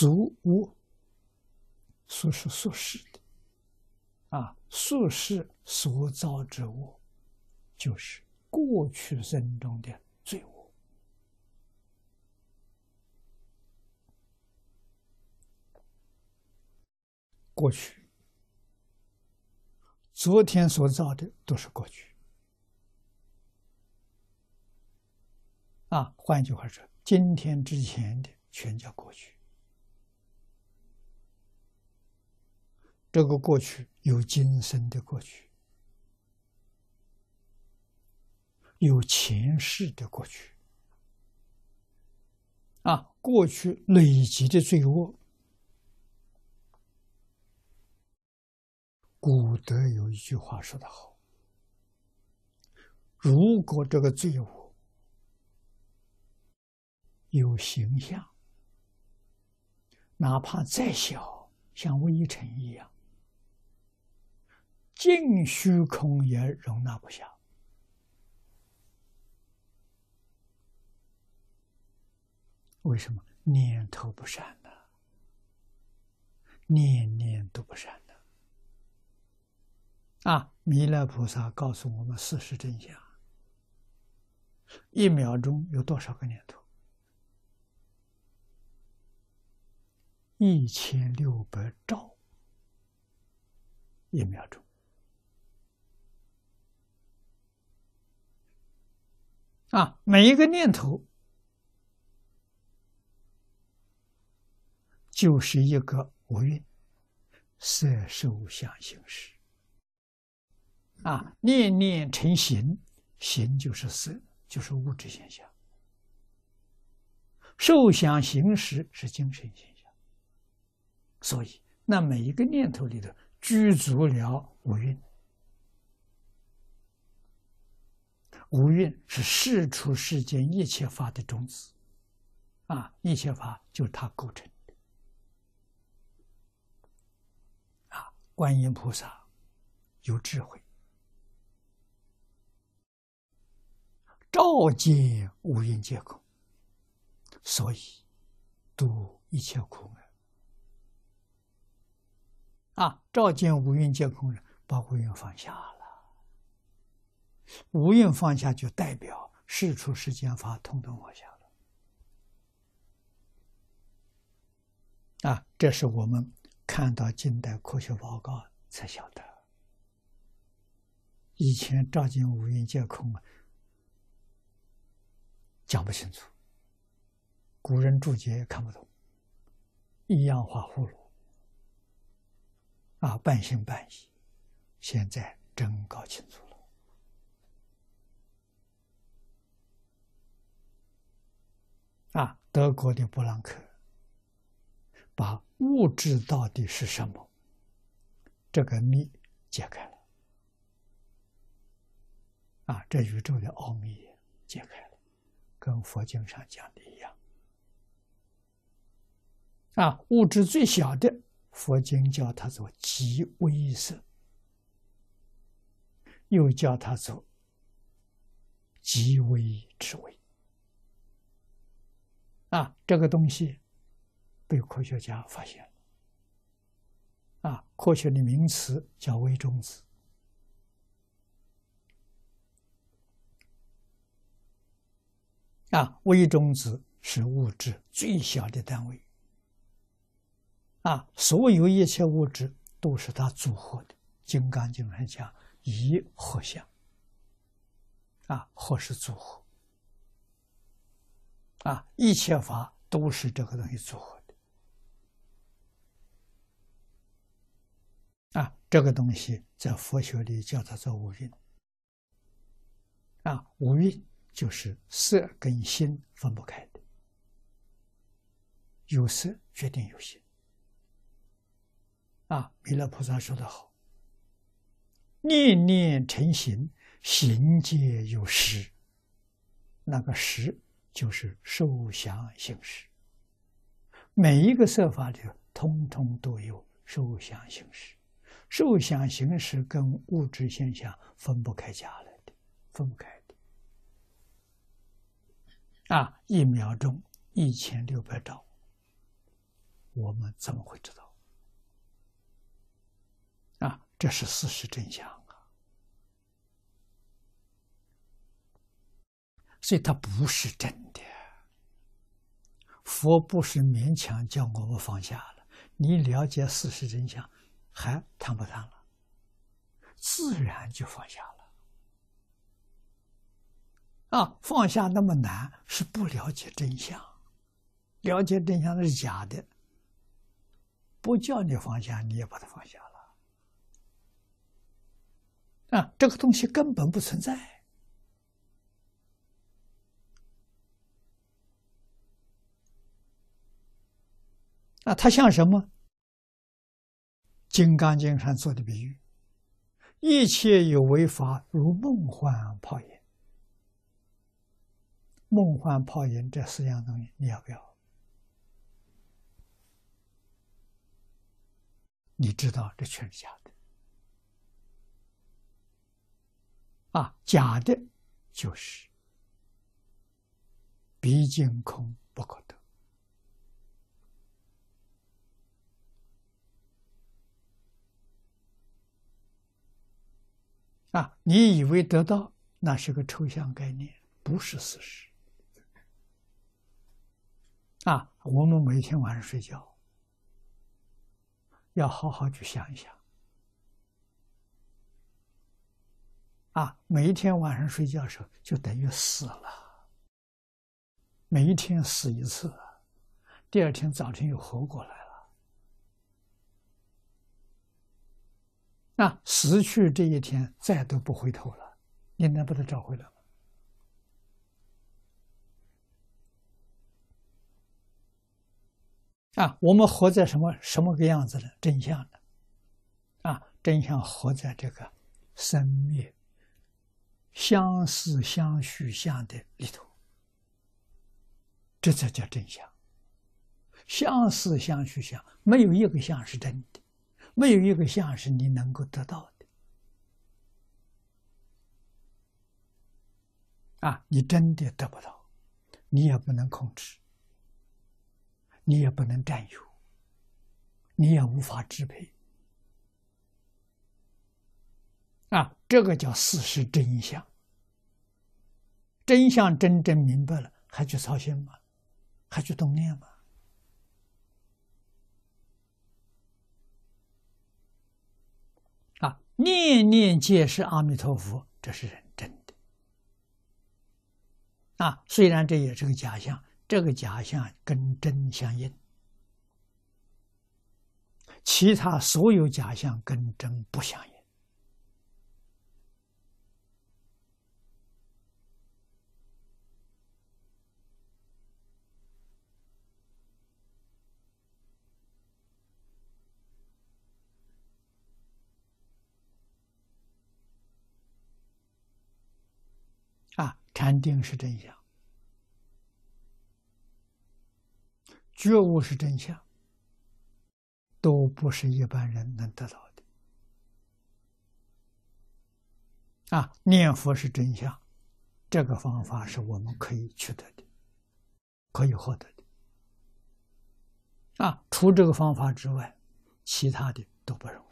俗物，俗是俗世的，啊，俗世所造之物，就是过去生中的罪恶。过去，昨天所造的都是过去。啊，换句话说，今天之前的全叫过去。这个过去有今生的过去，有前世的过去。啊，过去累积的罪恶，古德有一句话说得好：如果这个罪恶，有形象，哪怕再小，像微尘一样，尽虚空也容纳不下。为什么？念头不善呢？念念都不善的。啊！弥勒菩萨告诉我们事实真相：一秒钟有多少个念头？一千六百兆一秒钟啊！每一个念头就是一个无蕴，色受想行识啊！念念成形，形就是色，就是物质现象；受想行识是精神现象。所以，那每一个念头里头具足了五蕴，五蕴是世出世间一切法的种子，啊，一切法就是它构成的。啊，观音菩萨有智慧，照见五蕴皆空，所以度一切苦厄。啊！照见五蕴皆空人，把五蕴放下了。五蕴放下，就代表事出世间法通通放下了。啊！这是我们看到近代科学报告才晓得。以前照见五蕴皆空啊，讲不清楚，古人注解也看不懂，一样画葫芦。啊，半信半疑，现在真搞清楚了。啊，德国的布朗克把物质到底是什么这个谜解开了。啊，这宇宙的奥秘解开了，跟佛经上讲的一样。啊，物质最小的。佛经叫它做极微色，又叫它做极微之微。啊，这个东西被科学家发现了。啊，科学的名词叫微中子。啊，微中子是物质最小的单位。啊，所有一切物质都是它组合的，《金刚经》上讲“一合相”，啊，合是组合，啊，一切法都是这个东西组合的，啊，这个东西在佛学里叫它做五蕴，啊，五蕴就是色跟心分不开的，有色决定有心。啊，弥勒菩萨说的好：“念念成形，形皆有实。那个实就是受想行识。每一个色法里，通通都有受想行识。受想行识跟物质现象分不开家来的，分不开的。啊，一秒钟一千六百兆。我们怎么会知道？啊，这是事实真相所以它不是真的。佛不是勉强叫我们放下了，你了解事实真相，还谈不谈了？自然就放下了。啊，放下那么难，是不了解真相。了解真相是假的，不叫你放下，你也把它放下了。啊，这个东西根本不存在。啊，它像什么？《金刚经》上做的比喻：一切有为法，如梦幻泡影。梦幻泡影这四样东西，你要不要？你知道这全是假的啊！假的，就是毕竟空不可得啊！你以为得到，那是个抽象概念，不是事实。啊，我们每天晚上睡觉，要好好去想一想。啊，每一天晚上睡觉的时候，就等于死了。每一天死一次，第二天早晨又活过来那死去这一天，再都不回头了，你能把它找回来吗？啊，我们活在什么什么个样子的真相呢？啊，真相活在这个生灭相思相续相的里头，这才叫真相。相思相续相，没有一个相是真的，没有一个相是你能够得到的。啊，你真的得不到，你也不能控制。你也不能占有，你也无法支配，啊，这个叫事实真相。真相真正明白了，还去操心吗？还去动念吗？念念皆是阿弥陀佛，这是认真的。啊，虽然这也是个假象。这个假象跟真相应，其他所有假象跟真不相应。禅定是真相。觉悟是真相，都不是一般人能得到的。啊，念佛是真相，这个方法是我们可以取得的，可以获得的。啊，除这个方法之外，其他的都不容易。